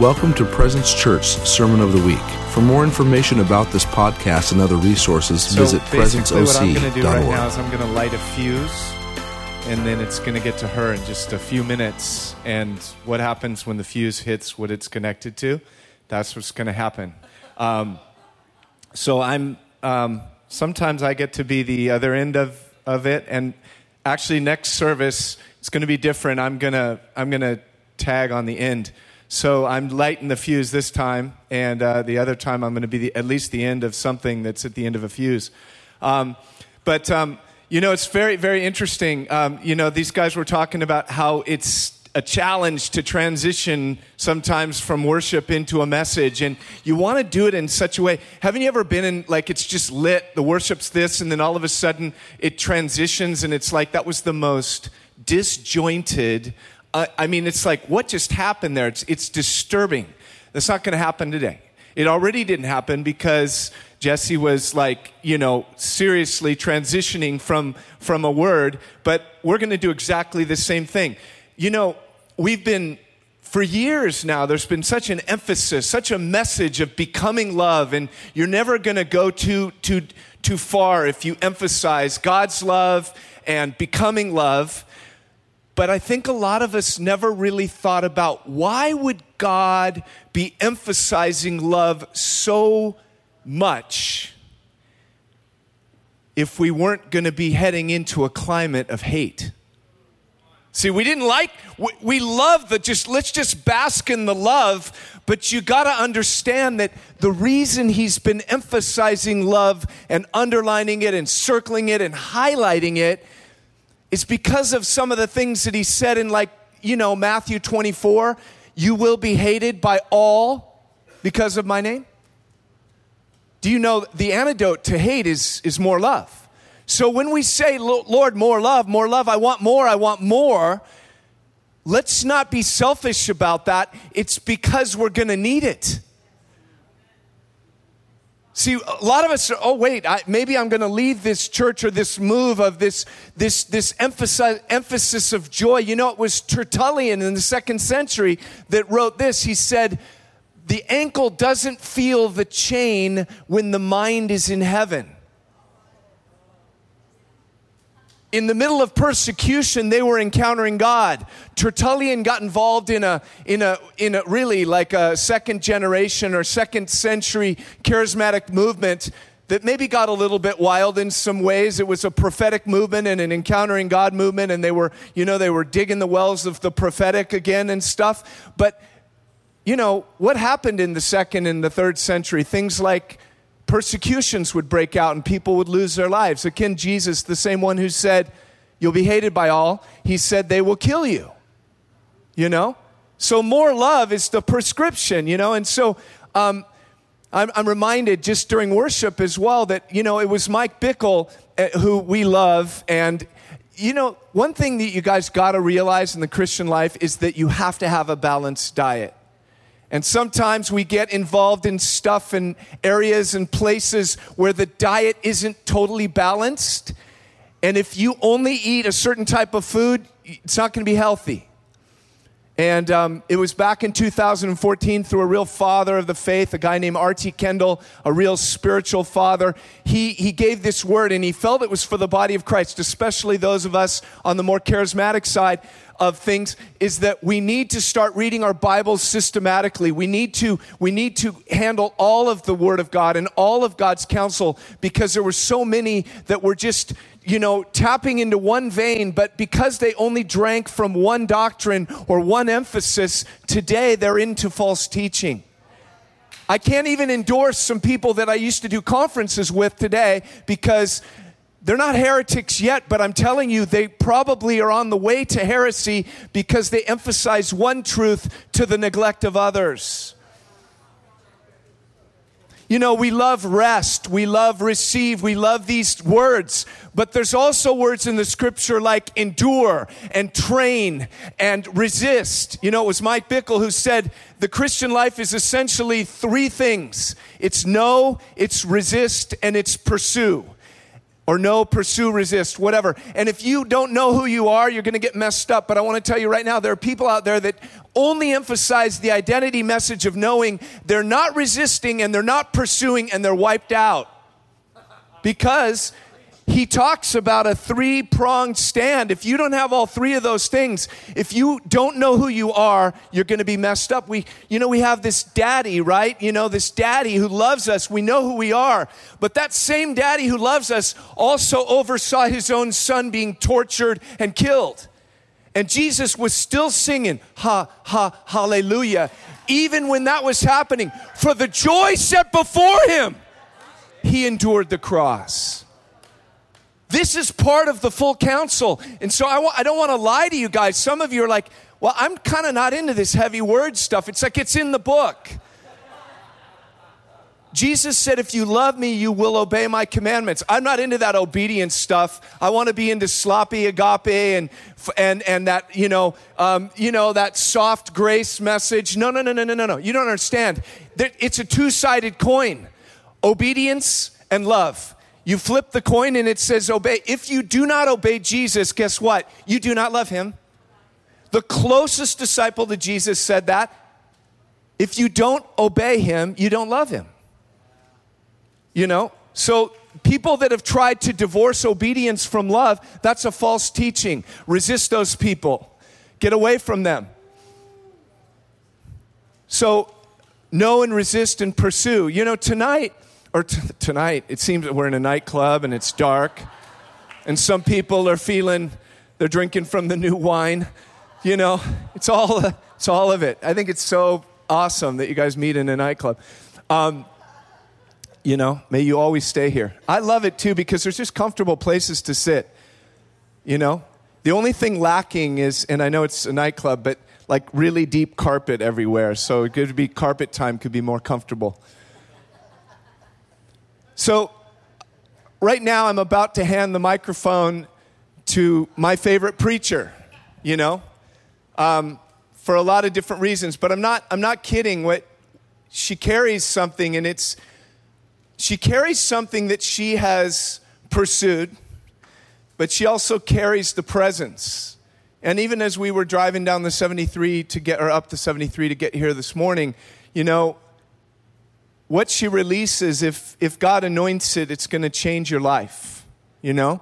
Welcome to Presence Church Sermon of the Week. For more information about this podcast and other resources, So visit basically, what I'm going to do right now presenceoc.org. is I'm going to light a fuse, and then it's going to get to her in just a few minutes. And what happens when the fuse hits what it's connected to? That's what's going to happen. Um, so I'm um, sometimes I get to be the other end of of it, and actually next service it's going to be different. I'm gonna I'm gonna tag on the end. So I'm lighting the fuse this time, and uh, the other time I'm going to be the, at least the end of something that's at the end of a fuse. Um, but um, you know, it's very very interesting. Um, you know, these guys were talking about how it's a challenge to transition sometimes from worship into a message and you want to do it in such a way haven't you ever been in like it's just lit the worship's this and then all of a sudden it transitions and it's like that was the most disjointed i mean it's like what just happened there it's, it's disturbing that's not going to happen today it already didn't happen because Jesse was like, you know, seriously transitioning from from a word, but we're going to do exactly the same thing. You know, we've been for years now there's been such an emphasis, such a message of becoming love and you're never going to go too too too far if you emphasize God's love and becoming love. But I think a lot of us never really thought about why would God be emphasizing love so much if we weren't going to be heading into a climate of hate? See, we didn't like, we, we love the just, let's just bask in the love, but you got to understand that the reason he's been emphasizing love and underlining it and circling it and highlighting it is because of some of the things that he said in, like, you know, Matthew 24 you will be hated by all because of my name. Do you know the antidote to hate is, is more love? So when we say, Lord, more love, more love, I want more, I want more, let's not be selfish about that. It's because we're going to need it. See, a lot of us are, oh, wait, I, maybe I'm going to leave this church or this move of this, this, this emphasis, emphasis of joy. You know, it was Tertullian in the second century that wrote this. He said, The ankle doesn't feel the chain when the mind is in heaven. In the middle of persecution, they were encountering God. Tertullian got involved in a, in a, in a really like a second generation or second century charismatic movement that maybe got a little bit wild in some ways. It was a prophetic movement and an encountering God movement, and they were, you know, they were digging the wells of the prophetic again and stuff. But, you know, what happened in the second and the third century? Things like persecutions would break out and people would lose their lives. Again, Jesus, the same one who said, You'll be hated by all, he said, They will kill you. You know? So, more love is the prescription, you know? And so, um, I'm, I'm reminded just during worship as well that, you know, it was Mike Bickle uh, who we love. And, you know, one thing that you guys got to realize in the Christian life is that you have to have a balanced diet. And sometimes we get involved in stuff and areas and places where the diet isn't totally balanced. And if you only eat a certain type of food, it's not going to be healthy. And um, it was back in 2014 through a real father of the faith, a guy named R.T. Kendall, a real spiritual father. He, he gave this word and he felt it was for the body of Christ, especially those of us on the more charismatic side of things is that we need to start reading our bibles systematically we need to we need to handle all of the word of god and all of god's counsel because there were so many that were just you know tapping into one vein but because they only drank from one doctrine or one emphasis today they're into false teaching I can't even endorse some people that I used to do conferences with today because they're not heretics yet, but I'm telling you, they probably are on the way to heresy because they emphasize one truth to the neglect of others. You know, we love rest, we love receive, we love these words, but there's also words in the scripture like endure and train and resist. You know, it was Mike Bickle who said the Christian life is essentially three things it's know, it's resist, and it's pursue. Or no, pursue, resist, whatever. And if you don't know who you are, you're going to get messed up. But I want to tell you right now, there are people out there that only emphasize the identity message of knowing they're not resisting and they're not pursuing and they're wiped out. Because he talks about a three pronged stand. If you don't have all three of those things, if you don't know who you are, you're going to be messed up. We, you know, we have this daddy, right? You know, this daddy who loves us. We know who we are. But that same daddy who loves us also oversaw his own son being tortured and killed. And Jesus was still singing, ha, ha, hallelujah, even when that was happening. For the joy set before him, he endured the cross. This is part of the full counsel. And so I, I don't want to lie to you guys. Some of you are like, well, I'm kind of not into this heavy word stuff. It's like it's in the book. Jesus said, If you love me, you will obey my commandments. I'm not into that obedience stuff. I want to be into sloppy agape and, and, and that, you know, um, you know, that soft grace message. No, no, no, no, no, no, no. You don't understand. It's a two sided coin obedience and love. You flip the coin and it says obey. If you do not obey Jesus, guess what? You do not love him. The closest disciple to Jesus said that. If you don't obey him, you don't love him. You know? So people that have tried to divorce obedience from love, that's a false teaching. Resist those people. Get away from them. So know and resist and pursue. You know, tonight or t- tonight, it seems that we're in a nightclub and it's dark, and some people are feeling they're drinking from the new wine. You know, it's all, it's all of it. I think it's so awesome that you guys meet in a nightclub. Um, you know, may you always stay here. I love it too because there's just comfortable places to sit. You know, the only thing lacking is, and I know it's a nightclub, but like really deep carpet everywhere. So it could be carpet time could be more comfortable. So, right now, I'm about to hand the microphone to my favorite preacher, you know, um, for a lot of different reasons. But I'm not, I'm not kidding. What she carries something, and it's she carries something that she has pursued, but she also carries the presence. And even as we were driving down the 73 to get, or up the 73 to get here this morning, you know, what she releases, if, if God anoints it, it's going to change your life, you know?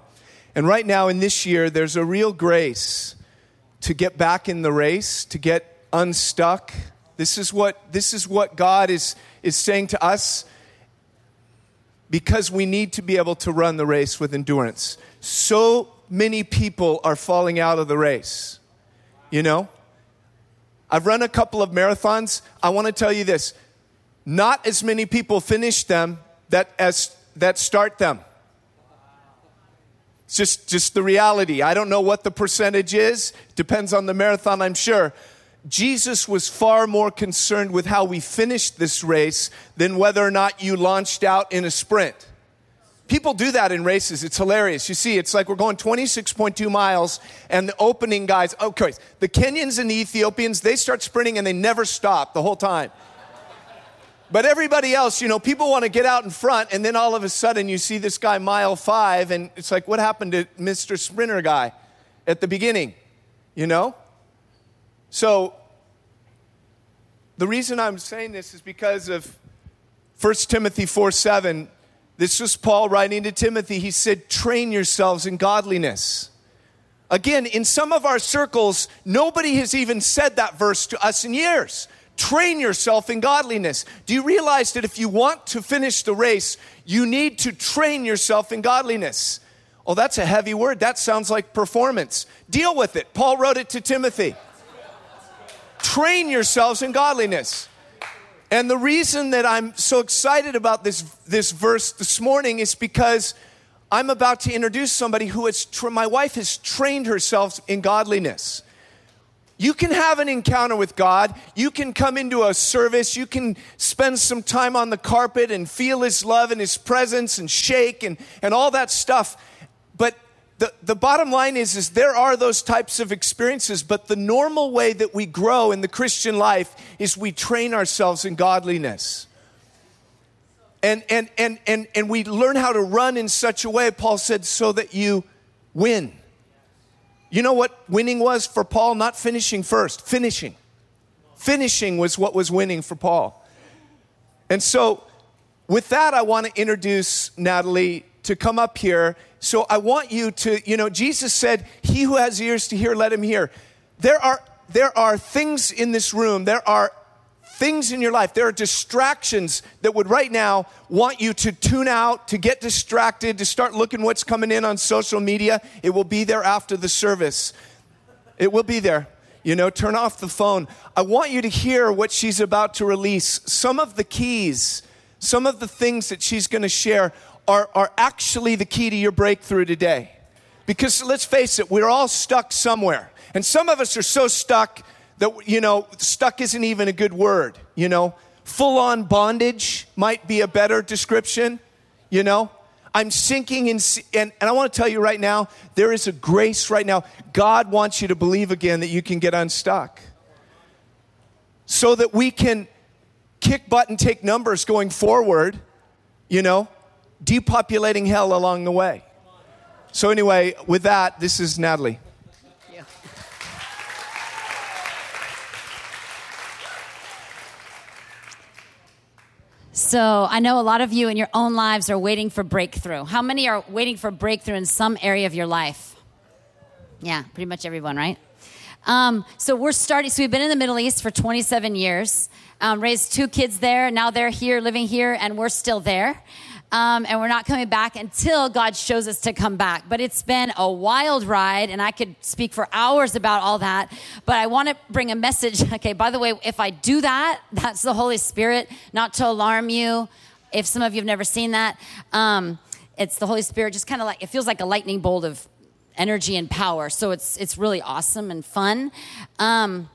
And right now in this year, there's a real grace to get back in the race, to get unstuck. This is what, this is what God is, is saying to us because we need to be able to run the race with endurance. So many people are falling out of the race, you know? I've run a couple of marathons. I want to tell you this not as many people finish them that, as, that start them. It's just, just the reality. I don't know what the percentage is. Depends on the marathon, I'm sure. Jesus was far more concerned with how we finished this race than whether or not you launched out in a sprint. People do that in races. It's hilarious. You see, it's like we're going 26.2 miles, and the opening guys, oh, okay, the Kenyans and the Ethiopians, they start sprinting and they never stop the whole time. But everybody else, you know, people want to get out in front, and then all of a sudden you see this guy mile five, and it's like, what happened to Mr. Sprinter guy at the beginning? You know? So, the reason I'm saying this is because of 1 Timothy 4 7. This was Paul writing to Timothy. He said, train yourselves in godliness. Again, in some of our circles, nobody has even said that verse to us in years. Train yourself in godliness. Do you realize that if you want to finish the race, you need to train yourself in godliness? Oh, that's a heavy word. That sounds like performance. Deal with it. Paul wrote it to Timothy. Train yourselves in godliness. And the reason that I'm so excited about this, this verse this morning is because I'm about to introduce somebody who has, my wife has trained herself in godliness. You can have an encounter with God. You can come into a service. You can spend some time on the carpet and feel His love and His presence and shake and, and all that stuff. But the, the bottom line is, is there are those types of experiences, but the normal way that we grow in the Christian life is we train ourselves in godliness. And, and, and, and, and we learn how to run in such a way, Paul said, so that you win. You know what winning was for Paul? Not finishing first, finishing. Finishing was what was winning for Paul. And so, with that, I want to introduce Natalie to come up here. So, I want you to, you know, Jesus said, He who has ears to hear, let him hear. There are, there are things in this room, there are things in your life, there are distractions that would right now want you to tune out, to get distracted, to start looking what's coming in on social media. It will be there after the service. It will be there. You know, turn off the phone. I want you to hear what she's about to release. Some of the keys, some of the things that she's going to share are, are actually the key to your breakthrough today. Because let's face it, we're all stuck somewhere. And some of us are so stuck that, you know, stuck isn't even a good word, you know. Full on bondage might be a better description, you know. I'm sinking in, and, and I want to tell you right now, there is a grace right now. God wants you to believe again that you can get unstuck. So that we can kick butt and take numbers going forward, you know, depopulating hell along the way. So, anyway, with that, this is Natalie. So I know a lot of you in your own lives are waiting for breakthrough. How many are waiting for breakthrough in some area of your life? Yeah, pretty much everyone, right? Um, so we're starting. So we've been in the Middle East for 27 years, um, raised two kids there. Now they're here, living here, and we're still there um, and we're not coming back until God shows us to come back. But it's been a wild ride, and I could speak for hours about all that. But I want to bring a message. Okay, by the way, if I do that, that's the Holy Spirit, not to alarm you. If some of you have never seen that, um, it's the Holy Spirit, just kind of like it feels like a lightning bolt of energy and power. So it's it's really awesome and fun. Um,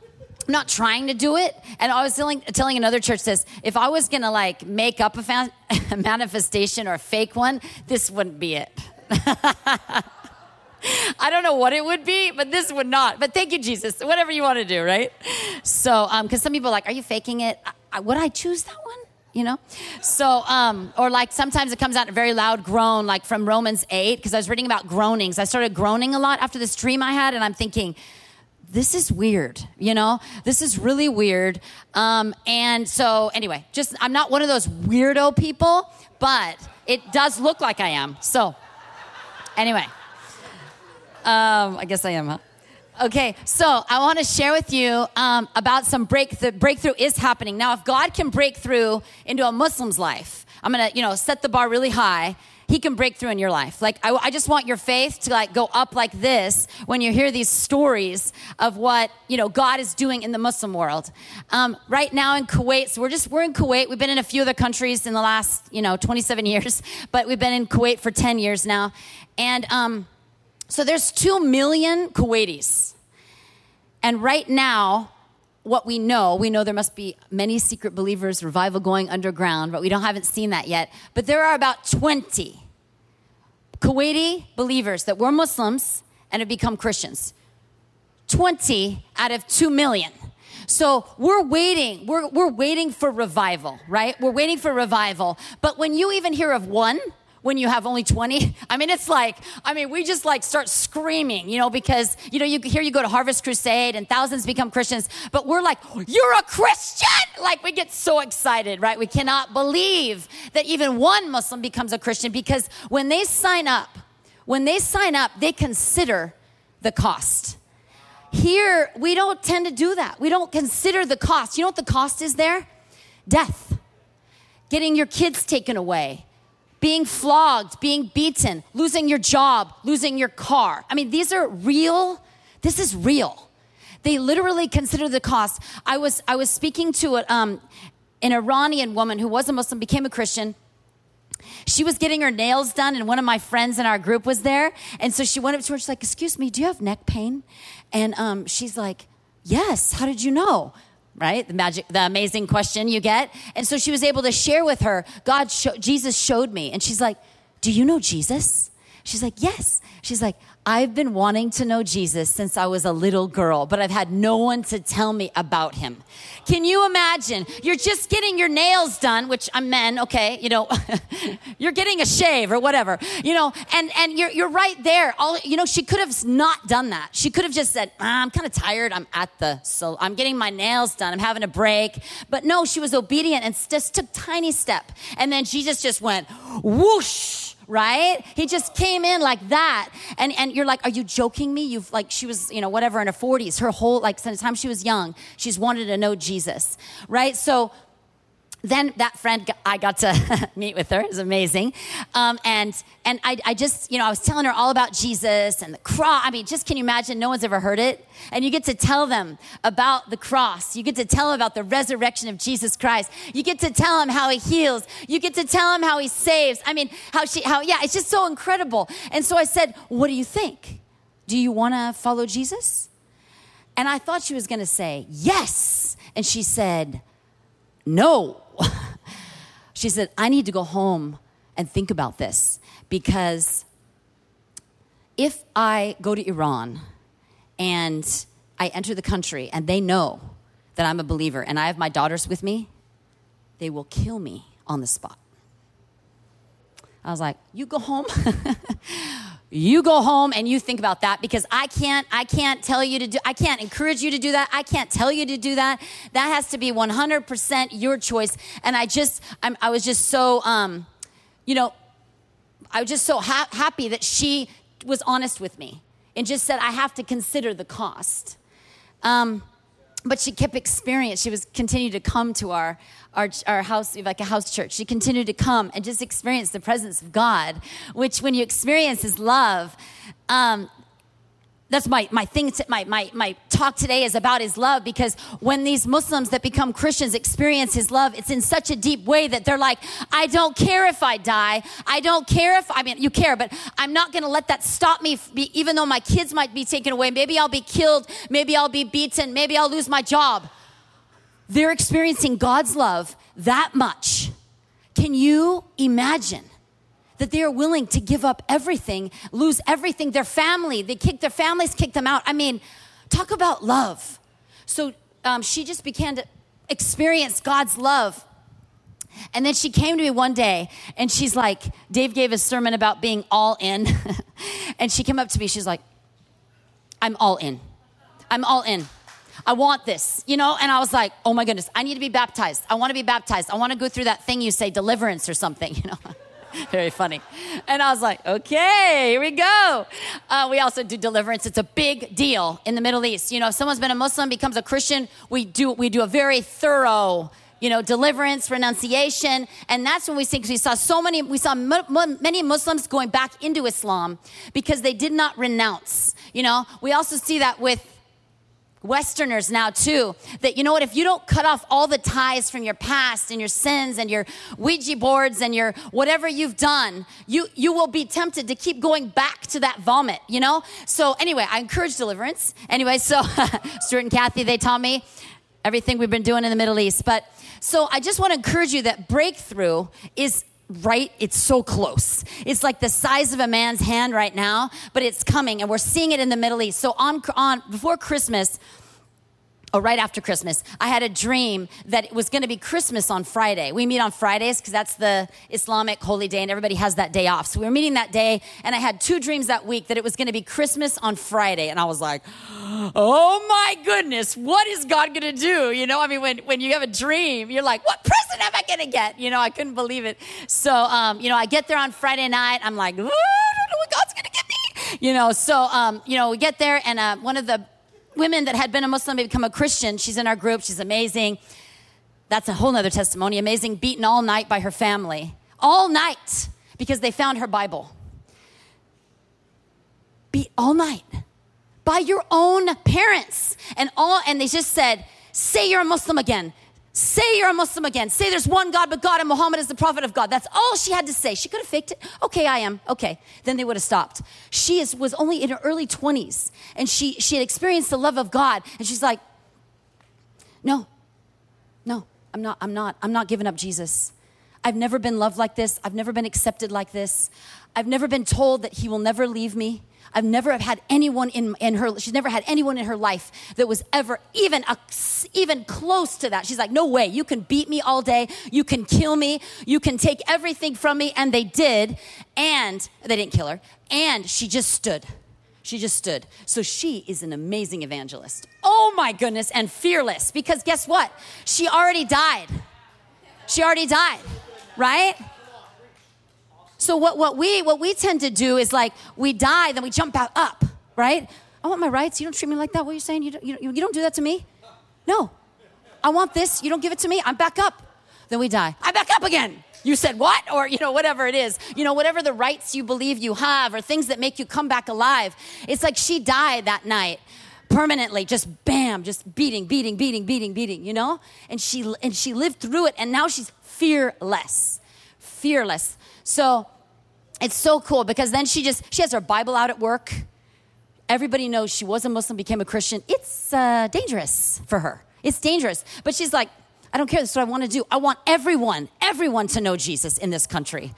I'm not trying to do it. And I was telling, telling another church this if I was going to like make up a, fa- a manifestation or a fake one, this wouldn't be it. I don't know what it would be, but this would not. But thank you, Jesus. Whatever you want to do, right? So, um, because um, some people are like, are you faking it? I, would I choose that one? You know? So, um, or like sometimes it comes out a very loud groan, like from Romans 8, because I was reading about groanings. I started groaning a lot after this dream I had, and I'm thinking, this is weird, you know? This is really weird. Um, and so, anyway, just, I'm not one of those weirdo people, but it does look like I am. So, anyway, um, I guess I am, huh? Okay, so I want to share with you um, about some break. The breakthrough is happening now. If God can break through into a Muslim's life, I'm gonna, you know, set the bar really high he can break through in your life. Like, I, I, just want your faith to like go up like this when you hear these stories of what, you know, God is doing in the Muslim world. Um, right now in Kuwait, so we're just, we're in Kuwait. We've been in a few other countries in the last, you know, 27 years, but we've been in Kuwait for 10 years now. And, um, so there's 2 million Kuwaitis. And right now, what we know, we know there must be many secret believers, revival going underground, but we don't haven't seen that yet. But there are about 20 Kuwaiti believers that were Muslims and have become Christians. 20 out of 2 million. So we're waiting. We're, we're waiting for revival, right? We're waiting for revival. But when you even hear of one, when you have only 20 i mean it's like i mean we just like start screaming you know because you know you here you go to harvest crusade and thousands become christians but we're like you're a christian! Like we get so excited right? We cannot believe that even one muslim becomes a christian because when they sign up when they sign up they consider the cost. Here we don't tend to do that. We don't consider the cost. You know what the cost is there? Death. Getting your kids taken away being flogged, being beaten, losing your job, losing your car. I mean, these are real. This is real. They literally consider the cost. I was I was speaking to a, um, an Iranian woman who was a Muslim, became a Christian. She was getting her nails done, and one of my friends in our group was there. And so she went up to her. She's like, "Excuse me, do you have neck pain?" And um, she's like, "Yes. How did you know?" Right? The magic, the amazing question you get. And so she was able to share with her, God, Jesus showed me. And she's like, Do you know Jesus? She's like, Yes. She's like, I've been wanting to know Jesus since I was a little girl, but I've had no one to tell me about him. Can you imagine? You're just getting your nails done, which I'm men, okay, you know, you're getting a shave or whatever, you know, and, and you're, you're right there. All, you know, she could have not done that. She could have just said, ah, I'm kind of tired. I'm at the, so I'm getting my nails done. I'm having a break. But no, she was obedient and just took tiny step. And then Jesus just went whoosh right? He just came in like that. And, and you're like, are you joking me? You've like, she was, you know, whatever in her 40s, her whole, like, since the time she was young, she's wanted to know Jesus, right? So then that friend i got to meet with her. It was amazing. Um, and and I, I, just you know i was telling her all about jesus and the cross. I mean just can you imagine? No one's ever heard it. And you get to tell them about the cross. You get to tell them about the resurrection of jesus christ. You get to tell them how he heals. You get to tell them how he saves. I mean how she how yeah it's just so incredible. And so i said what do you think? Do you want to follow jesus? And i thought she was going to say yes. And she said no she said, I need to go home and think about this because if I go to Iran and I enter the country and they know that I'm a believer and I have my daughters with me, they will kill me on the spot. I was like, You go home. you go home and you think about that because i can't i can't tell you to do i can't encourage you to do that. I can't tell you to do that. That has to be 100% your choice. And i just I'm, i was just so um, you know i was just so ha- happy that she was honest with me and just said i have to consider the cost. Um, but she kept experience she was continued to come to our our, our house, like a house church. She continued to come and just experience the presence of God, which when you experience His love, um, that's my, my thing, my, my, my talk today is about his love because when these Muslims that become Christians experience his love, it's in such a deep way that they're like, I don't care if I die. I don't care if, I mean, you care, but I'm not going to let that stop me, even though my kids might be taken away. Maybe I'll be killed. Maybe I'll be beaten. Maybe I'll lose my job. They're experiencing God's love that much. Can you imagine that they are willing to give up everything, lose everything, their family? They kick their families, kick them out. I mean, talk about love. So um, she just began to experience God's love. And then she came to me one day and she's like, Dave gave a sermon about being all in. and she came up to me, she's like, I'm all in. I'm all in. I want this, you know? And I was like, oh my goodness, I need to be baptized. I want to be baptized. I want to go through that thing you say, deliverance or something, you know? Very funny. And I was like, okay, here we go. Uh, we also do deliverance. It's a big deal in the Middle East. You know, if someone's been a Muslim, becomes a Christian, we do, we do a very thorough you know, deliverance, renunciation. And that's when we see, because we saw so many, we saw many Muslims going back into Islam because they did not renounce. You know, we also see that with Westerners now too, that you know what, if you don't cut off all the ties from your past and your sins and your Ouija boards and your whatever you've done, you, you will be tempted to keep going back to that vomit, you know? So anyway, I encourage deliverance. Anyway, so Stuart and Kathy, they taught me everything we've been doing in the Middle East. But so I just want to encourage you that breakthrough is right? It's so close. It's like the size of a man's hand right now but it's coming and we're seeing it in the middle east. So on on before christmas or right after Christmas, I had a dream that it was going to be Christmas on Friday. We meet on Fridays because that's the Islamic holy day and everybody has that day off. So we were meeting that day and I had two dreams that week that it was going to be Christmas on Friday. And I was like, oh my goodness, what is God going to do? You know, I mean, when, when you have a dream, you're like, what present am I going to get? You know, I couldn't believe it. So, um, you know, I get there on Friday night. I'm like, I don't know what God's going to give me. You know, so, um, you know, we get there and uh, one of the women that had been a Muslim become a Christian. She's in our group. She's amazing. That's a whole nother testimony. Amazing, beaten all night by her family. All night because they found her Bible. Beat all night by your own parents. And all and they just said, say you're a Muslim again. Say you're a Muslim again. Say there's one God but God and Muhammad is the prophet of God. That's all she had to say. She could have faked it. Okay, I am. Okay. Then they would have stopped. She is, was only in her early 20s and she, she had experienced the love of God. And she's like, no, no, I'm not, I'm not, I'm not giving up Jesus. I've never been loved like this. I've never been accepted like this. I've never been told that he will never leave me. I've never have had anyone in, in her, she's never had anyone in her life that was ever even, a, even close to that. She's like, no way. You can beat me all day. You can kill me. You can take everything from me. And they did. And they didn't kill her. And she just stood. She just stood. So she is an amazing evangelist. Oh my goodness. And fearless. Because guess what? She already died. She already died. Right? So what, what we what we tend to do is like we die, then we jump back up, right? I want my rights. You don't treat me like that. What are you saying? You don't, you, you don't do that to me? No. I want this. You don't give it to me. I'm back up. Then we die. I'm back up again. You said what? Or, you know, whatever it is. You know, whatever the rights you believe you have or things that make you come back alive. It's like she died that night permanently just bam just beating beating beating beating beating you know and she and she lived through it and now she's fearless fearless so it's so cool because then she just she has her Bible out at work. Everybody knows she was a Muslim, became a Christian. It's uh, dangerous for her. It's dangerous. But she's like, I don't care. That's what I want to do. I want everyone, everyone to know Jesus in this country.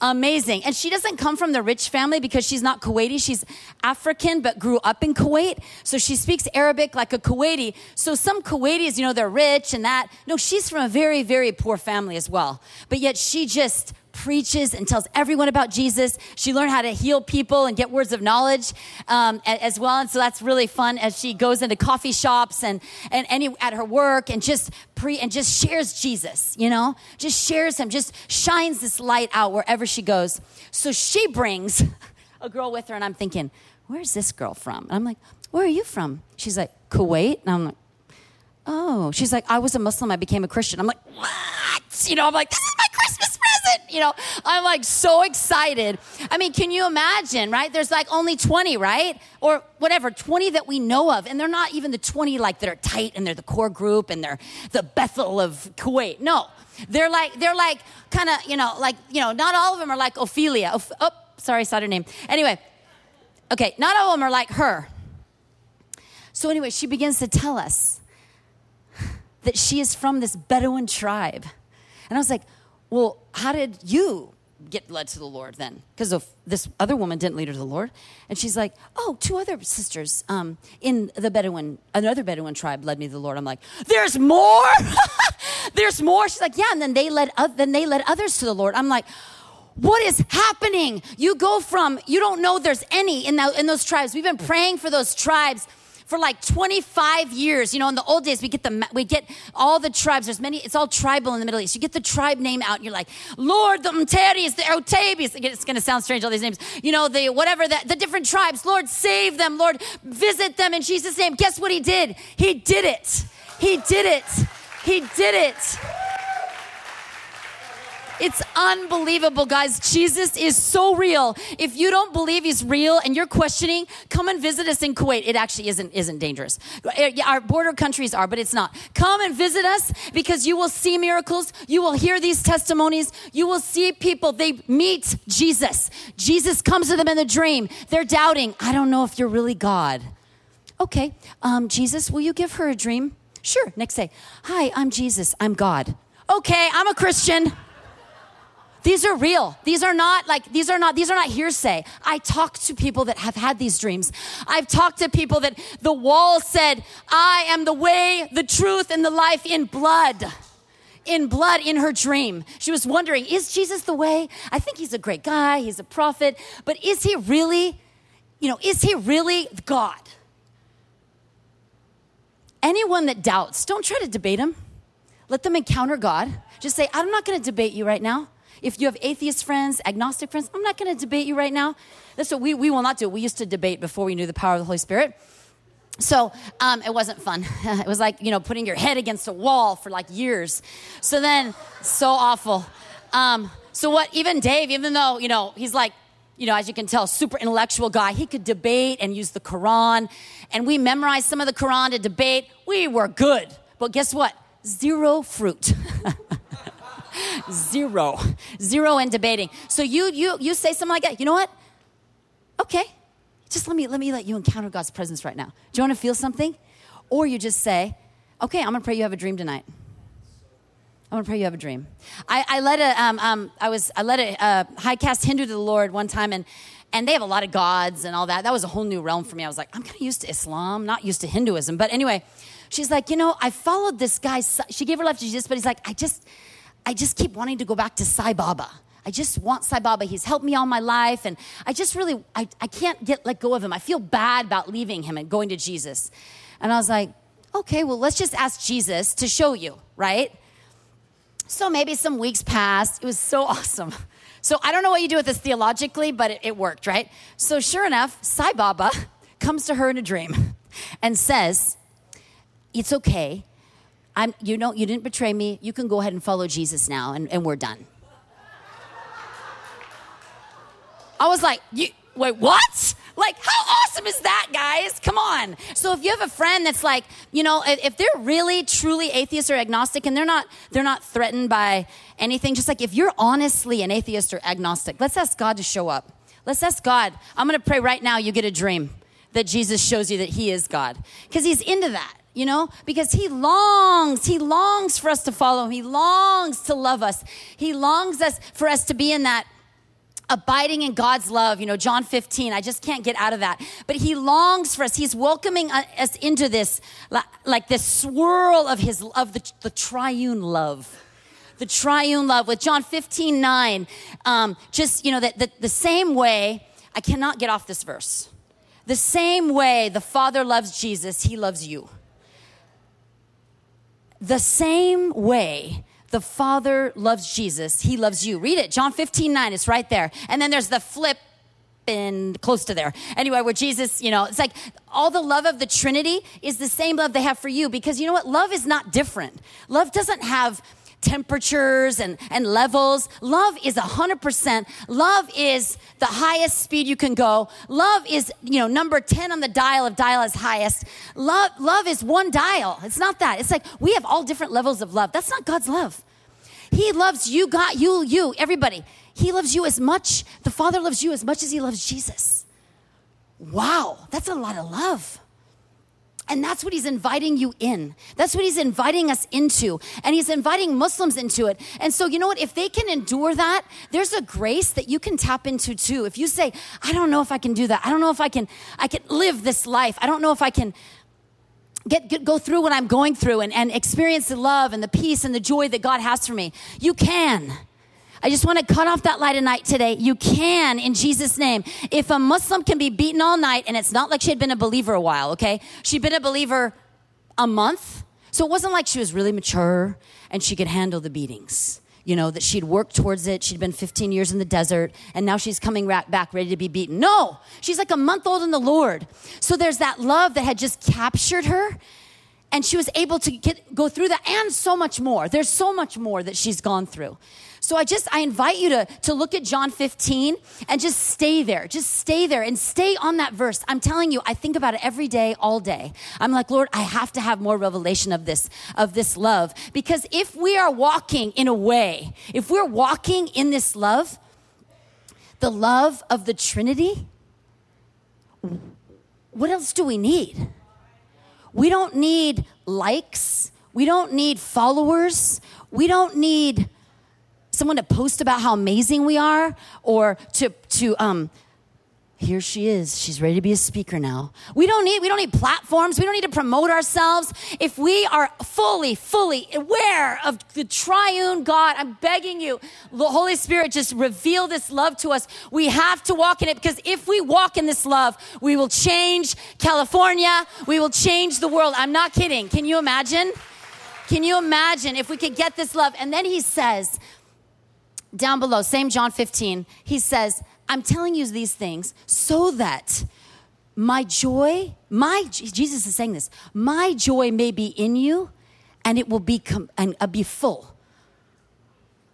Amazing. And she doesn't come from the rich family because she's not Kuwaiti. She's African, but grew up in Kuwait. So she speaks Arabic like a Kuwaiti. So some Kuwaitis, you know, they're rich and that. No, she's from a very, very poor family as well. But yet she just preaches and tells everyone about Jesus. She learned how to heal people and get words of knowledge um, as well. And so that's really fun as she goes into coffee shops and, and any at her work and just pre and just shares Jesus, you know, just shares him, just shines this light out wherever she goes. So she brings a girl with her, and I'm thinking, where's this girl from? And I'm like, where are you from? She's like, Kuwait. And I'm like, oh. She's like, I was a Muslim. I became a Christian. I'm like, what? You know, I'm like, this is my Christmas present. You know, I'm like so excited. I mean, can you imagine, right? There's like only 20, right? Or whatever, 20 that we know of. And they're not even the 20 like that are tight and they're the core group and they're the Bethel of Kuwait. No. They're like, they're like kind of, you know, like, you know, not all of them are like Ophelia. Oph- oh, sorry, I said her name. Anyway, okay, not all of them are like her. So, anyway, she begins to tell us that she is from this Bedouin tribe. And I was like, well, how did you get led to the Lord then? Because this other woman didn't lead her to the Lord. And she's like, oh, two other sisters um, in the Bedouin, another Bedouin tribe led me to the Lord. I'm like, there's more? there's more? She's like, yeah. And then they led, then they led others to the Lord. I'm like, what is happening? You go from, you don't know there's any in, the, in those tribes. We've been praying for those tribes for like 25 years. You know, in the old days, we get the we get all the tribes. There's many. It's all tribal in the Middle East. You get the tribe name out, and you're like, Lord, the Mteris, the Otaibis. It's going to sound strange, all these names. You know, the whatever the, the different tribes. Lord, save them. Lord, visit them in Jesus' name. Guess what He did? He did it. He did it. He did it. It's unbelievable, guys. Jesus is so real. If you don't believe he's real and you're questioning, come and visit us in Kuwait. It actually isn't isn't dangerous. Our border countries are, but it's not. Come and visit us because you will see miracles. You will hear these testimonies. You will see people. They meet Jesus. Jesus comes to them in a dream. They're doubting. I don't know if you're really God. Okay, um, Jesus, will you give her a dream? Sure. Next day, hi, I'm Jesus. I'm God. Okay, I'm a Christian. These are real. These are not like, these are not, these are not hearsay. I talked to people that have had these dreams. I've talked to people that the wall said, I am the way, the truth, and the life in blood. In blood in her dream. She was wondering, is Jesus the way? I think he's a great guy. He's a prophet. But is he really, you know, is he really God? Anyone that doubts, don't try to debate him. Let them encounter God. Just say, I'm not going to debate you right now. If you have atheist friends, agnostic friends, I'm not going to debate you right now. That's what we, we will not do. We used to debate before we knew the power of the Holy Spirit. So um, it wasn't fun. it was like, you know, putting your head against a wall for like years. So then, so awful. Um, so what, even Dave, even though, you know, he's like, you know, as you can tell, super intellectual guy. He could debate and use the Quran. And we memorized some of the Quran to debate. We were good. But guess what? Zero fruit. Zero. Zero in debating. So you you you say something like that. You know what? Okay. Just let me let me let you encounter God's presence right now. Do you want to feel something? Or you just say, okay, I'm gonna pray you have a dream tonight. I want to pray you have a dream. I, I led a, um, um, I was, I led a uh, high caste Hindu to the Lord one time, and and they have a lot of gods and all that. That was a whole new realm for me. I was like, I'm kind of used to Islam, not used to Hinduism. But anyway, she's like, you know, I followed this guy. She gave her life to Jesus, but he's like, I just, I just keep wanting to go back to Sai Baba. I just want Sai Baba. He's helped me all my life, and I just really, I, I can't get let go of him. I feel bad about leaving him and going to Jesus. And I was like, okay, well, let's just ask Jesus to show you, right? So maybe some weeks passed. It was so awesome. So I don't know what you do with this theologically, but it, it worked, right? So sure enough, Sai Baba comes to her in a dream and says, It's okay. I'm, you know, you didn't betray me. You can go ahead and follow Jesus now, and, and we're done. I was like, you, wait, what? Like, how awesome is that, guys? Come on. So if you have a friend that's like, you know, if they're really truly atheist or agnostic and they're not they're not threatened by anything, just like if you're honestly an atheist or agnostic, let's ask God to show up. Let's ask God. I'm going to pray right now you get a dream that Jesus shows you that he is God because he's into that you know because he longs he longs for us to follow him he longs to love us he longs us for us to be in that abiding in God's love, you know, John 15, I just can't get out of that. But he longs for us. He's welcoming us into this, like this swirl of his, of the, the triune love. The triune love with John 15, 9. Um, just, you know, that the, the same way, I cannot get off this verse. The same way the Father loves Jesus, he loves you. The same way the Father loves Jesus, He loves you. Read it, John 15, 9, it's right there. And then there's the flip and close to there. Anyway, where Jesus, you know, it's like all the love of the Trinity is the same love they have for you because you know what? Love is not different. Love doesn't have temperatures and, and levels. Love is 100%. Love is the highest speed you can go. Love is, you know, number 10 on the dial of dial is highest. Love, love is one dial. It's not that. It's like we have all different levels of love. That's not God's love. He loves you, God, you, you, everybody. He loves you as much, the Father loves you as much as he loves Jesus. Wow, that's a lot of love. And that's what he's inviting you in. That's what he's inviting us into. And he's inviting Muslims into it. And so, you know what? If they can endure that, there's a grace that you can tap into too. If you say, I don't know if I can do that. I don't know if I can, I can live this life. I don't know if I can get, get go through what I'm going through and, and experience the love and the peace and the joy that God has for me. You can. I just want to cut off that light of night today. You can in Jesus' name. If a Muslim can be beaten all night, and it's not like she had been a believer a while, okay? She'd been a believer a month. So it wasn't like she was really mature and she could handle the beatings. You know, that she'd worked towards it. She'd been 15 years in the desert, and now she's coming back ready to be beaten. No, she's like a month old in the Lord. So there's that love that had just captured her and she was able to get, go through that and so much more. There's so much more that she's gone through. So I just, I invite you to, to look at John 15 and just stay there. Just stay there and stay on that verse. I'm telling you, I think about it every day, all day. I'm like, Lord, I have to have more revelation of this, of this love. Because if we are walking in a way, if we're walking in this love, the love of the Trinity, what else do we need? We don't need likes. We don't need followers. We don't need someone to post about how amazing we are or to, to um, here she is. She's ready to be a speaker now. We don't need we don't need platforms. We don't need to promote ourselves. If we are fully fully aware of the triune god i'm begging you the holy spirit just reveal this love to us. We have to walk in it because if we walk in this love we will change california. We will change the world. I'm not kidding. Can you imagine? Can you imagine if we could get this love? And then he says down below, same John 15, he says, I'm telling you these things so that my joy, my Jesus is saying this, my joy may be in you and it will be and uh, be full.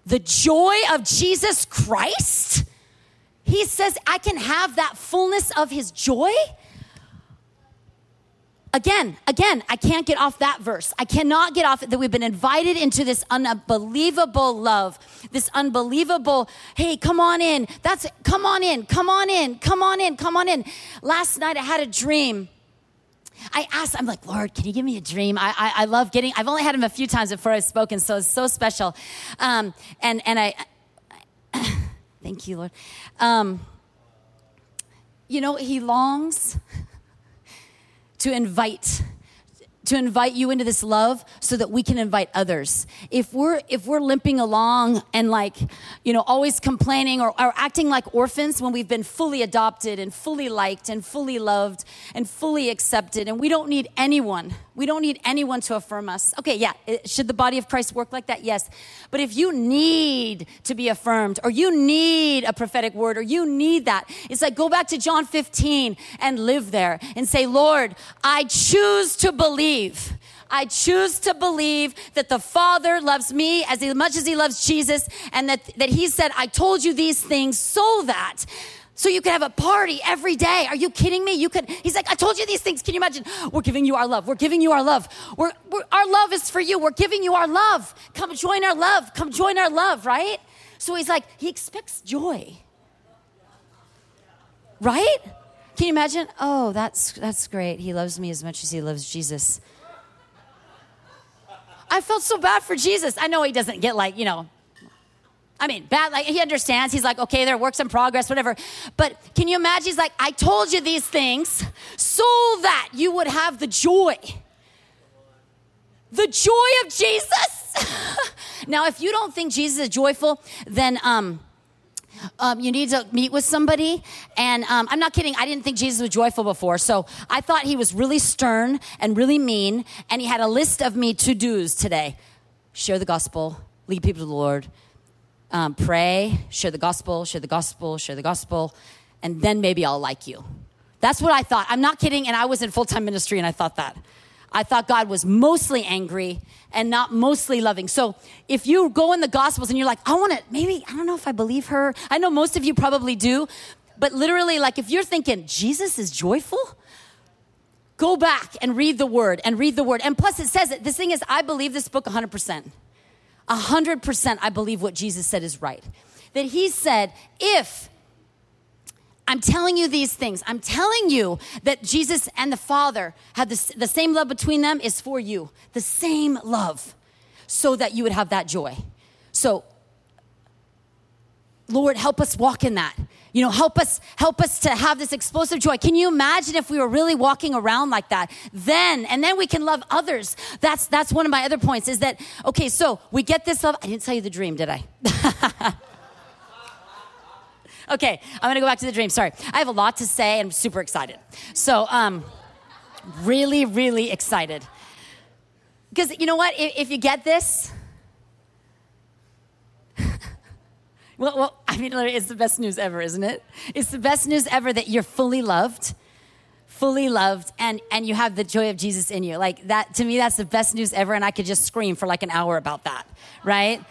The joy of Jesus Christ, he says I can have that fullness of his joy Again, again, I can't get off that verse. I cannot get off it that we've been invited into this unbelievable love, this unbelievable, hey, come on in. That's come on in, come on in, come on in, come on in. Last night I had a dream I asked, I'm like, Lord, can you give me a dream? I, I, I love getting, I've only had him a few times before I've spoken, so it's so special. Um, and, and I, thank you, Lord. Um, you know, he longs to invite to invite you into this love so that we can invite others. If we're if we're limping along and like, you know, always complaining or, or acting like orphans when we've been fully adopted and fully liked and fully loved and fully accepted and we don't need anyone. We don't need anyone to affirm us. Okay, yeah, eh, should the body of Christ work like that? Yes. But if you need to be affirmed or you need a prophetic word or you need that, it's like go back to John 15 and live there and say, "Lord, I choose to believe believe. I choose to believe that the Father loves me as much as he loves Jesus, and that, that he said, I told you these things so that so you could have a party every day. Are you kidding me? You could, he's like, I told you these things. Can you imagine? We're giving you our love. We're giving you our love. We're, we're, our love is for you. We're giving you our love. Come join our love. Come join our love, right? So he's like, he expects joy. Right? Can you imagine? Oh, that's that's great. He loves me as much as he loves Jesus. I felt so bad for Jesus. I know he doesn't get like, you know, I mean, bad, like he understands. He's like, okay, there are works in progress, whatever. But can you imagine? He's like, I told you these things so that you would have the joy. The joy of Jesus. now, if you don't think Jesus is joyful, then um, um, you need to meet with somebody. And um, I'm not kidding, I didn't think Jesus was joyful before. So I thought he was really stern and really mean. And he had a list of me to dos today share the gospel, lead people to the Lord, um, pray, share the gospel, share the gospel, share the gospel, and then maybe I'll like you. That's what I thought. I'm not kidding. And I was in full time ministry and I thought that. I thought God was mostly angry and not mostly loving. So if you go in the Gospels and you're like, I want to, maybe, I don't know if I believe her. I know most of you probably do. But literally, like if you're thinking, Jesus is joyful, go back and read the word and read the word. And plus, it says it. This thing is, I believe this book 100%. 100% I believe what Jesus said is right. That he said, if I'm telling you these things. I'm telling you that Jesus and the Father had the, the same love between them is for you. The same love so that you would have that joy. So, Lord, help us walk in that. You know, help us, help us to have this explosive joy. Can you imagine if we were really walking around like that? Then, and then we can love others. That's, that's one of my other points is that, okay, so we get this love. I didn't tell you the dream, did I? Okay, I'm gonna go back to the dream. Sorry. I have a lot to say and I'm super excited. So, um, really, really excited. Because you know what? If, if you get this, well, well, I mean, it's the best news ever, isn't it? It's the best news ever that you're fully loved fully loved and and you have the joy of Jesus in you. Like that to me that's the best news ever and I could just scream for like an hour about that, right?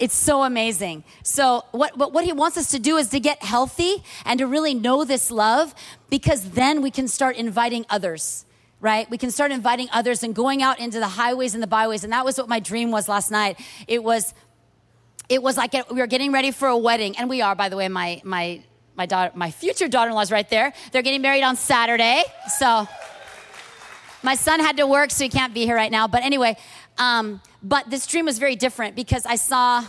It's so amazing. So, what, what, what he wants us to do is to get healthy and to really know this love because then we can start inviting others right? We can start inviting others and going out into the highways and the byways. And that was what my dream was last night. It was, it was like we were getting ready for a wedding, and we are, by the way. My my my daughter, my future daughter-in-law is right there. They're getting married on Saturday, so my son had to work, so he can't be here right now. But anyway, um, but this dream was very different because I saw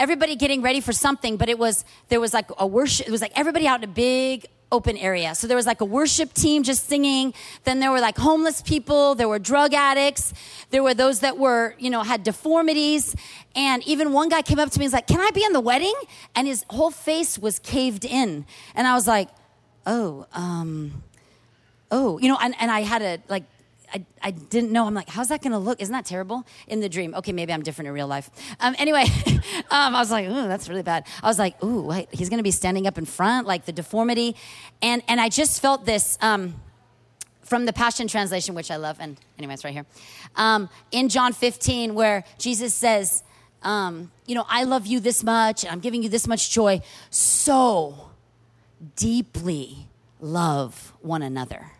everybody getting ready for something, but it was, there was like a worship, it was like everybody out in a big open area. So there was like a worship team just singing. Then there were like homeless people. There were drug addicts. There were those that were, you know, had deformities. And even one guy came up to me and was like, Can I be in the wedding? And his whole face was caved in. And I was like, Oh, um, oh, you know, and, and I had to like I, I didn't know. I'm like, how's that going to look? Isn't that terrible in the dream? Okay, maybe I'm different in real life. Um, anyway, um, I was like, ooh, that's really bad. I was like, ooh, wait, he's going to be standing up in front, like the deformity. And, and I just felt this um, from the Passion Translation, which I love. And anyway, it's right here. Um, in John 15, where Jesus says, um, you know, I love you this much, and I'm giving you this much joy. So deeply love one another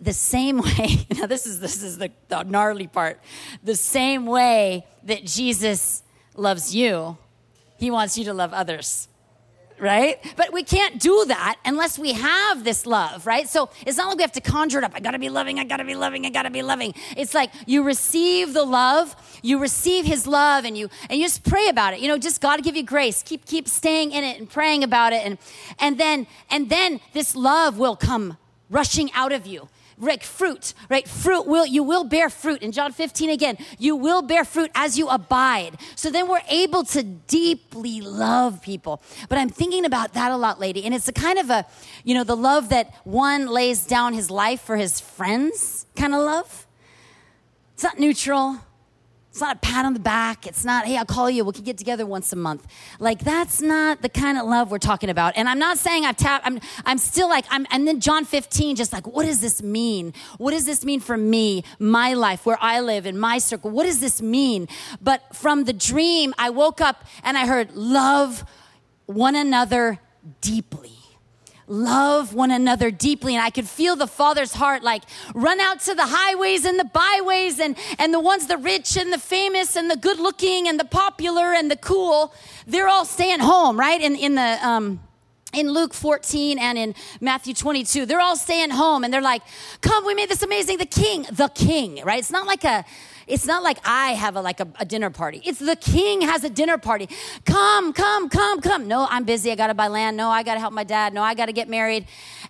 the same way now this is this is the, the, gnarly part the same way that jesus loves you he wants you to love others right? But we can't do that unless we have this love, right? So it's not like we have to conjure it up. I gotta be loving, I gotta be loving, I gotta be loving. It's like you receive the love, you receive his love, and you and you just pray about it. You know, just God give you grace. Keep keep staying in it and praying about it. And and then and then this love will come rushing out of you right fruit right fruit will you will bear fruit. In john 15 again you will bear fruit as you abide. So then we're able to deeply love people. But i'm thinking about that a lot lady and it's a kind of a you know the love that one lays down his life for his friends kind of love. It's not neutral it's not a pat on the back. It's not, hey, I'll call you. We can get together once a month. Like that's not the kind of love we're talking about. And I'm not saying I've tapped. I'm, I'm still like, I'm, and then John 15, just like, what does this mean? What does this mean for me, my life, where I live, in my circle? What does this mean? But from the dream, I woke up and I heard, love one another deeply love one another deeply. And I could feel the Father's heart like run out to the highways and the byways and, and the ones, the rich and the famous and the good looking and the popular and the cool. They're all staying home, right? In, in the, um, in Luke 14 and in Matthew 22, they're all staying home and they're like, come, we made this amazing. The king, the king, right? It's not like a, it's not like I have a, like a, a dinner party. It's the king has a dinner party. Come, come, come, come. No, I'm busy. I got to buy land. No, I got to help my dad. No, I got to get married.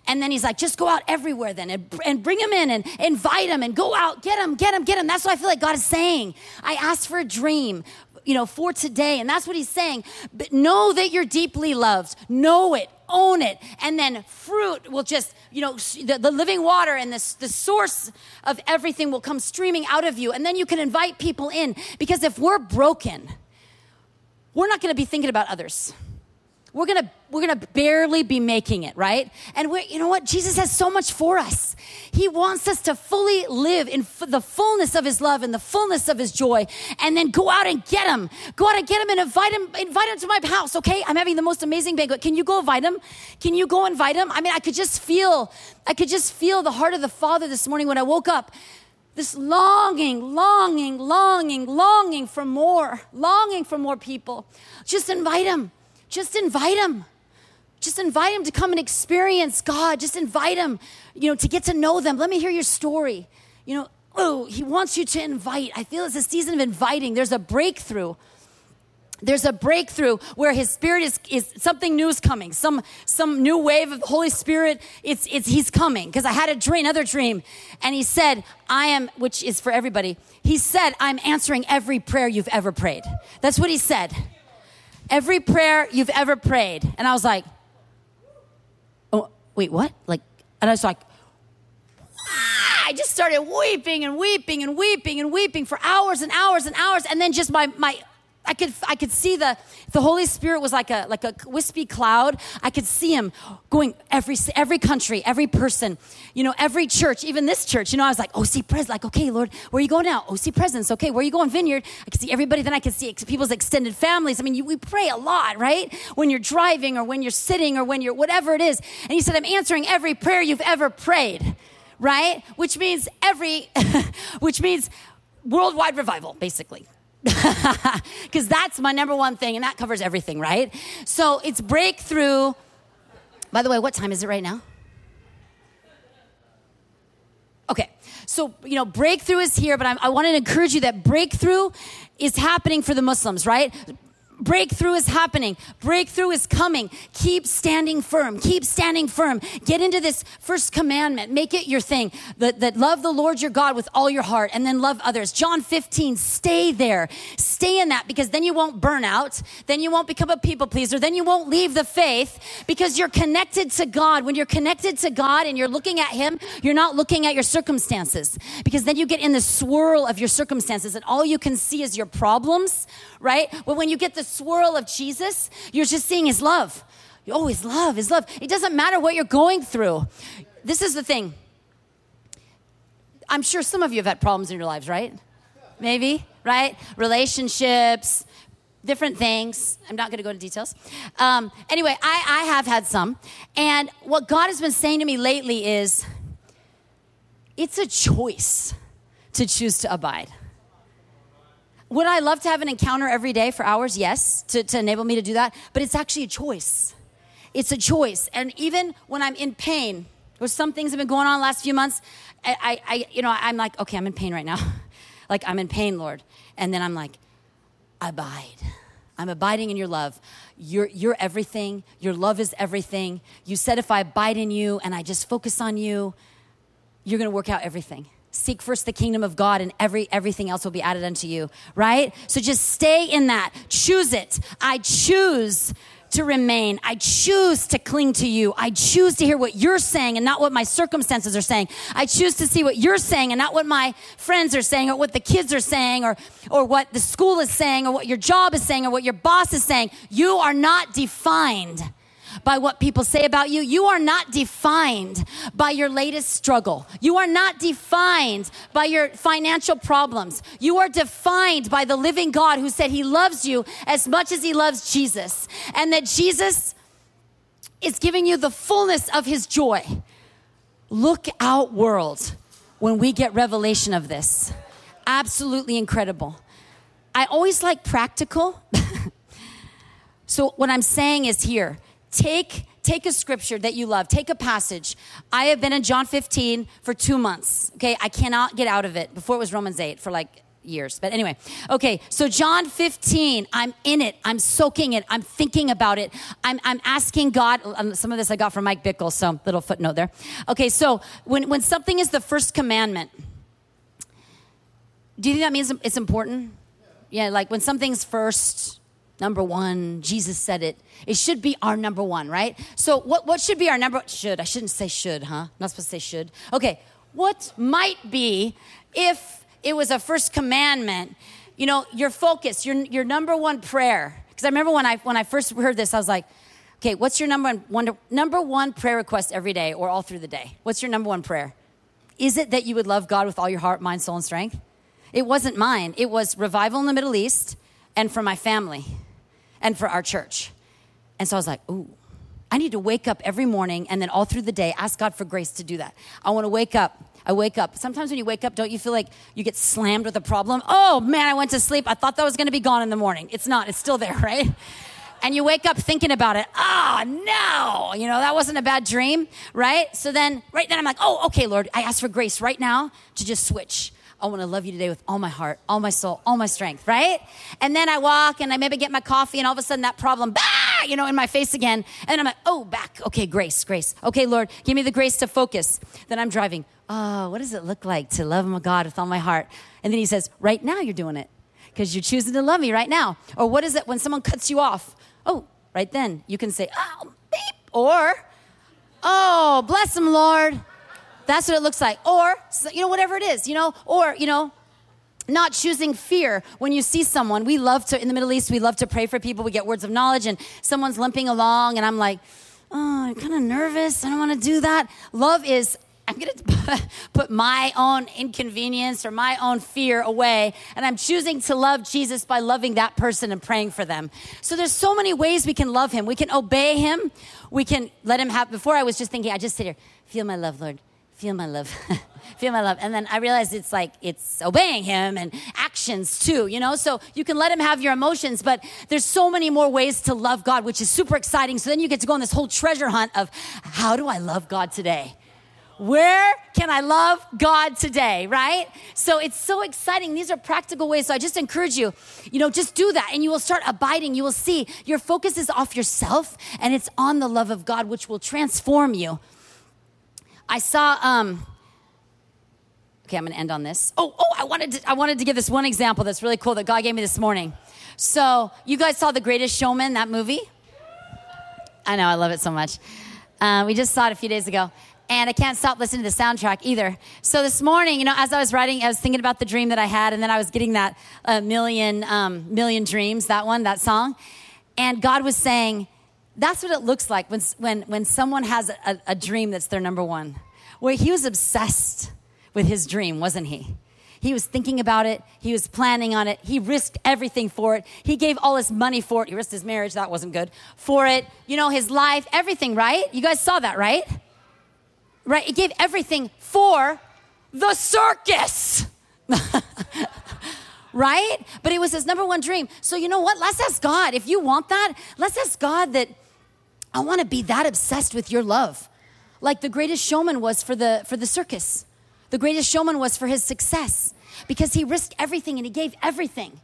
And then he's like, just go out everywhere then and, and bring him in and invite him and go out, get him, get him, get him. That's what I feel like God is saying. I asked for a dream you know, for today. And that's what he's saying. But know that you're deeply loved. Know it. Own it. And then fruit will just, you know, the, the living water and the, the source of everything will come streaming out of you. And then you can invite people in. Because if we're broken, we're not going to be thinking about others we're gonna we're gonna barely be making it right? And we you know what? Jesus has so much for us. He wants us to fully live in f- the fullness of his love and the fullness of his joy and then go out and get him. Go out and get him and invite him invite him to my house okay? I'm having the most amazing banquet. Can you go invite him? Can you go invite him? I mean i could just feel i could just feel the heart of the father this morning when i woke up. This longing, longing, longing, longing for more, longing for more people. Just invite him. Just invite them. Just invite them to come and experience God. Just invite them, you know, to get to know them. Let me hear your story. You know, oh, he wants you to invite. I feel it's a season of inviting. There's a breakthrough. There's a breakthrough where his spirit is, is something new is coming. Some some new wave of Holy Spirit. It's it's he's coming. Because I had a dream, another dream, and he said, I am, which is for everybody. He said, I'm answering every prayer you've ever prayed. That's what he said every prayer you've ever prayed. And I was like, oh, wait, what? Like, and I was like, I just started weeping and weeping and weeping and weeping for hours and hours and hours. And then just my, my I could, I could see the, the Holy Spirit was like a, like a wispy cloud. I could see him going every, every country, every person, you know, every church, even this church. You know, I was like, oh, OC Pres, like, okay, Lord, where you going now? Oh, OC Presence, okay, where you going? Vineyard. I could see everybody. Then I could see people's extended families. I mean, you, we pray a lot, right? When you're driving or when you're sitting or when you're whatever it is. And he said, I'm answering every prayer you've ever prayed, right? Which means every, which means worldwide revival, basically because that's my number one thing, and that covers everything, right? So it's breakthrough. By the way, what time is it right now? Okay, so you know, breakthrough is here, but I'm, i want to encourage you that breakthrough is happening for the Muslims, right? Breakthrough is happening. Breakthrough is coming. Keep standing firm. Keep standing firm. Get into this first commandment. Make it your thing. That, that love the Lord your God with all your heart and then love others. John 15, stay there. Stay in that because then you won't burn out. Then you won't become a people pleaser. Then you won't leave the faith because you're connected to God. When you're connected to God and you're looking at Him, you're not looking at your circumstances because then you get in the swirl of your circumstances and all you can see is your problems, right? But when you get the swirl of Jesus, you're just seeing his love. Oh, his love, his love. It doesn't matter what you're going through. This is the thing. I'm sure some of you have had problems in your lives, right? Maybe, right? Relationships, different things. I'm not going to go into details. Um, anyway, I, I have had some. And what God has been saying to me lately is it's a choice to choose to abide. Would I love to have an encounter every day for hours? Yes, to, to enable me to do that. But it's actually a choice. it's a choice. And even when I'm in pain, or some things have been going on the last few months, I, I, I you know, I'm like, okay, I'm in pain right now. like, I'm in pain, Lord. And then I'm like, I abide. I'm abiding in your love. You're, you're everything. Your love is everything. You said if I abide in you and I just focus on you, you're going to work out everything. Seek first the kingdom of God and every everything else will be added unto you, right? So just stay in that. Choose it. I choose to remain. I choose to cling to you. I choose to hear what you're saying and not what my circumstances are saying. I choose to see what you're saying and not what my friends are saying or what the kids are saying or, or what the school is saying or what your job is saying or what your boss is saying. You are not defined by what people say about you. You are not defined by your latest struggle. You are not defined by your financial problems. You are defined by the living God who said he loves you as much as he loves Jesus and that Jesus is giving you the fullness of his joy. Look out, world, when we get revelation of this. Absolutely incredible. I always like practical. so, what I'm saying is here Take take a scripture that you love. Take a passage. I have been in John 15 for 2 months. Okay? I cannot get out of it. Before it was Romans 8 for like years. But anyway, okay, so John 15, I'm in it, I'm soaking it, I'm thinking about it, I'm, I'm asking God. Um, some of this I got from Mike Bickle, so little footnote there. Okay, so when, when something is the first commandment, do you think that means it's important? Yeah, like when something's first, number one. Jesus said it. It should be our number one, right? So, what, what should be our number? Should I shouldn't say should, huh? I'm not supposed to say should. Okay, what might be if it was a first commandment? You know, your focus, your your number one prayer. Because I remember when I when I first heard this, I was like, okay, what's your number one number one prayer request every day or all through the day? What's your number one prayer? Is it that you would love God with all your heart, mind, soul, and strength? It wasn't mine. It was revival in the Middle East and for my family and for our church. And so I was like, ooh, I need to wake up every morning and then all through the day ask God for grace to do that. I want to wake up. I wake up. Sometimes when you wake up, don't you feel like you get slammed with a problem? Oh man, I went to sleep. I thought that was going to be gone in the morning. It's not. It's still there, right? And you wake up thinking about it. Oh no, you know, that wasn't a bad dream, right? So then, right then I'm like, oh, okay, Lord, I ask for grace right now to just switch. I want to love you today with all my heart, all my soul, all my strength, right? And then I walk and I maybe get my coffee and all of a sudden that problem, bah, you know, in my face again. And I'm like, oh, back. Okay, grace, grace. Okay, Lord, give me the grace to focus. Then I'm driving. Oh, what does it look like to love my God with all my heart? And then he says, right now you're doing it because you're choosing to love me right now. Or what is it when someone cuts you off? Oh, right then you can say, oh, beep. Or, oh, bless him, Lord. That's what it looks like. Or, you know, whatever it is, you know, or, you know, not choosing fear when you see someone. We love to, in the Middle East, we love to pray for people. We get words of knowledge, and someone's limping along, and I'm like, oh, I'm kind of nervous. I don't want to do that. Love is, I'm going to put my own inconvenience or my own fear away, and I'm choosing to love Jesus by loving that person and praying for them. So there's so many ways we can love him. We can obey him. We can let him have, before I was just thinking, I just sit here, feel my love, Lord feel my love feel my love and then i realized it's like it's obeying him and actions too you know so you can let him have your emotions but there's so many more ways to love god which is super exciting so then you get to go on this whole treasure hunt of how do i love god today where can I love God today, right? So it's so exciting. These are practical ways. So I just encourage you, you know, just do that and you will start abiding. You will see your focus is off yourself and it's on the love of God, which will transform you I saw. Um, okay, I'm going to end on this. Oh, oh, I wanted to, I wanted to give this one example that's really cool that God gave me this morning. So, you guys saw The Greatest Showman, that movie? I know, I love it so much. Uh, we just saw it a few days ago, and I can't stop listening to the soundtrack either. So this morning, you know, as I was writing, I was thinking about the dream that I had, and then I was getting that uh, million, um, million dreams, that one, that song, and God was saying, that's what it looks like when, when, when someone has a, a dream that's their number one. Where he was obsessed with his dream, wasn't he? He was thinking about it. He was planning on it. He risked everything for it. He gave all his money for it. He risked his marriage. That wasn't good. For it, you know, his life, everything, right? You guys saw that, right? Right? He gave everything for the circus. right? But it was his number one dream. So, you know what? Let's ask God. If you want that, let's ask God that I want to be that obsessed with your love. Like the greatest showman was for the for the circus. The greatest showman was for his success because he risked everything and he gave everything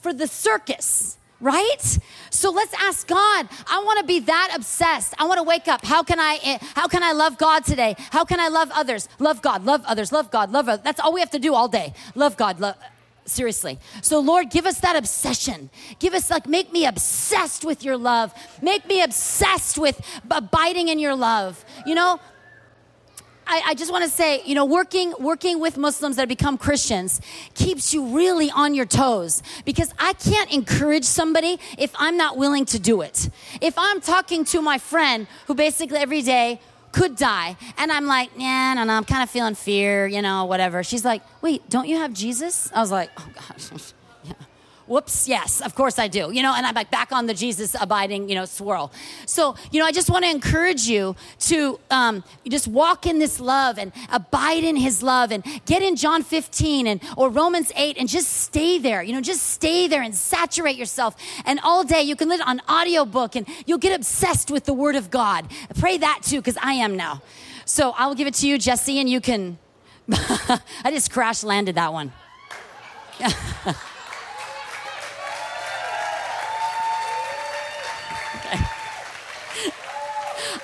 for the circus right? So let's ask god i want to be that obsessed. I want to wake up. How can i how can i love god today? How can i love others? Love god love others love god love others that's all we have to do all day. Love god love seriously. So lord give us that obsession. Give us like make me obsessed with your love. Make me obsessed with abiding in your love. You know I, I, just want to say, you know, working working with Muslims that become Christians keeps you really on your toes because I can't encourage somebody if I'm not willing to do it. If I'm talking to my friend who basically every day could die, and I'm like, yeah, no, no, I'm kind of feeling fear, you know, whatever. She's like, wait, don't you have Jesus? I was like, oh gosh. Whoops, yes, of course I do. You know, and I'm like back on the Jesus abiding, you know, swirl. So, you know, I just want to encourage you to um, just walk in this love and abide in his love and get in John 15 and or Romans 8 and just stay there. You know, just stay there and saturate yourself. And all day you can live on audiobook and you'll get obsessed with the word of God. Pray that too, because I am now. So I'll give it to you, Jesse, and you can. I just crash landed that one.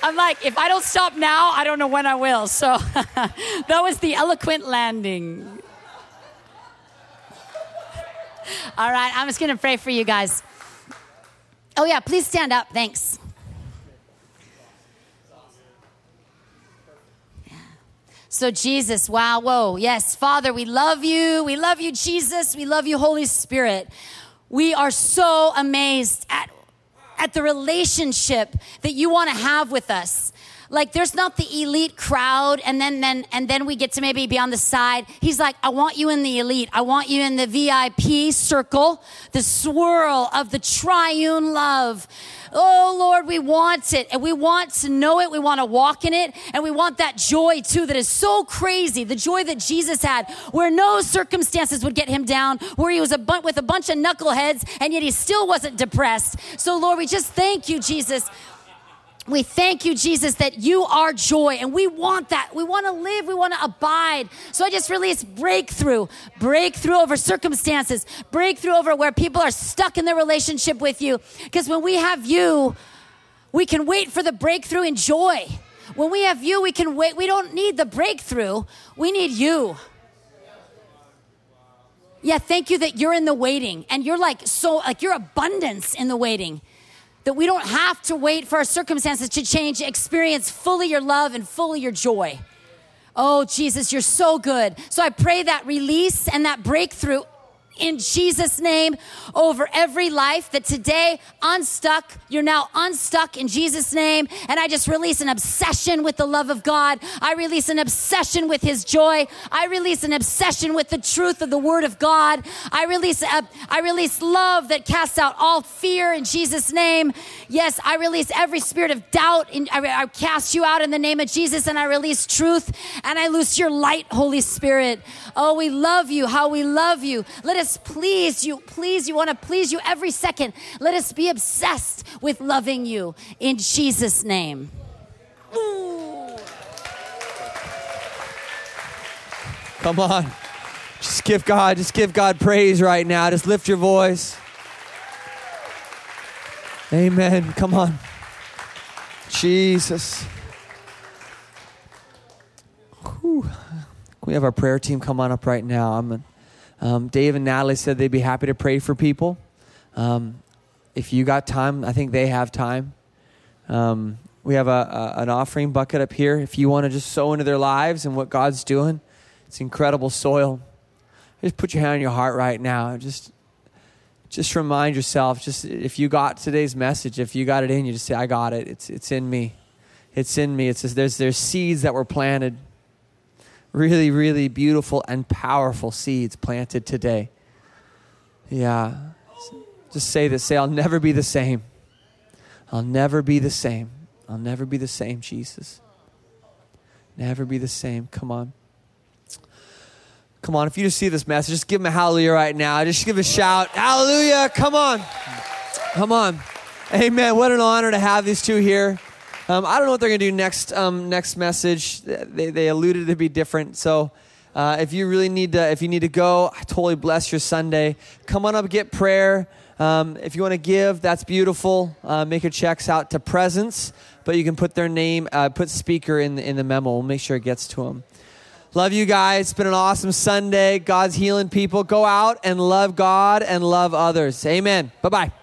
I'm like, if I don't stop now, I don't know when I will. So that was the eloquent landing. All right, I'm just going to pray for you guys. Oh, yeah, please stand up. Thanks. So, Jesus, wow, whoa, yes, Father, we love you. We love you, Jesus. We love you, Holy Spirit. We are so amazed at at the relationship that you want to have with us. Like there's not the elite crowd and then then and then we get to maybe be on the side. He's like i want you in the elite. I want you in the vip circle the swirl of the triune love Oh Lord, we want it and we want to know it. We want to walk in it and we want that joy too that is so crazy. The joy that Jesus had where no circumstances would get him down, where he was a bu- with a bunch of knuckleheads and yet he still wasn't depressed. So Lord, we just thank you, Jesus we thank you, Jesus, that you are joy and we want that. We want to live, we want to abide. So I just release breakthrough, breakthrough over circumstances, breakthrough over where people are stuck in their relationship with you. Because when we have you, we can wait for the breakthrough in joy. When we have you, we can wait. We don't need the breakthrough, we need you. Yeah, thank you that you're in the waiting and you're like so, like your abundance in the waiting that we don't have to wait for our circumstances to change, experience fully your love and fully your joy. Oh, Jesus, you're so good. So I pray that release and that breakthrough in Jesus' name over every life that today unstuck. You're now unstuck in Jesus' name. And I just release an obsession with the love of God. I release an obsession with His joy. I release an obsession with the truth of the Word of God. I release, a, I release love that casts out all fear in Jesus' name. Yes, I release every spirit of doubt. In, I, I cast you out in the name of Jesus and I release truth and I loose your light, Holy Spirit. Oh, we love you. How we love you. Let us please you, please you, want to please you every second. Let us be obsessed with loving you in Jesus' name. Come on. Just give God, just give God praise right now. Just lift your voice. Amen. Come on. Jesus. Whew. We have our prayer team come on up right now. I'm um, Dave and Natalie said they'd be happy to pray for people. Um, if you got time, I think they have time. Um, we have a, a, an offering bucket up here. If you want to just sow into their lives and what God's doing, it's incredible soil. Just put your hand on your heart right now. Just, just remind yourself. Just if you got today's message, if you got it in you, just say, "I got it. It's it's in me. It's in me." It's just, there's there's seeds that were planted really, really beautiful and powerful seeds planted today. Yeah. Just say this say, I'll never be the same. I'll never be the same. I'll never be the same, Jesus. Never be the same. Come on. Come on. If you just see this message, just give him a hallelujah right now. Just give a shout. Hallelujah. Come on. Come on. Amen. What an honor to have these two here. Um, I don't know what they're going to do next um, next message. They, they alluded to be different. So uh, if you really need to, if you need to go, I totally bless your Sunday. Come on up, get prayer. Um, if you want to give, that's beautiful. Uh, make your checks out to Presence, but you can put their name, uh, put speaker in the, in the memo. We'll make sure it gets to them. Love you guys. It's been an awesome Sunday. God's healing people. Go out and love God and love others. Amen. Bye bye.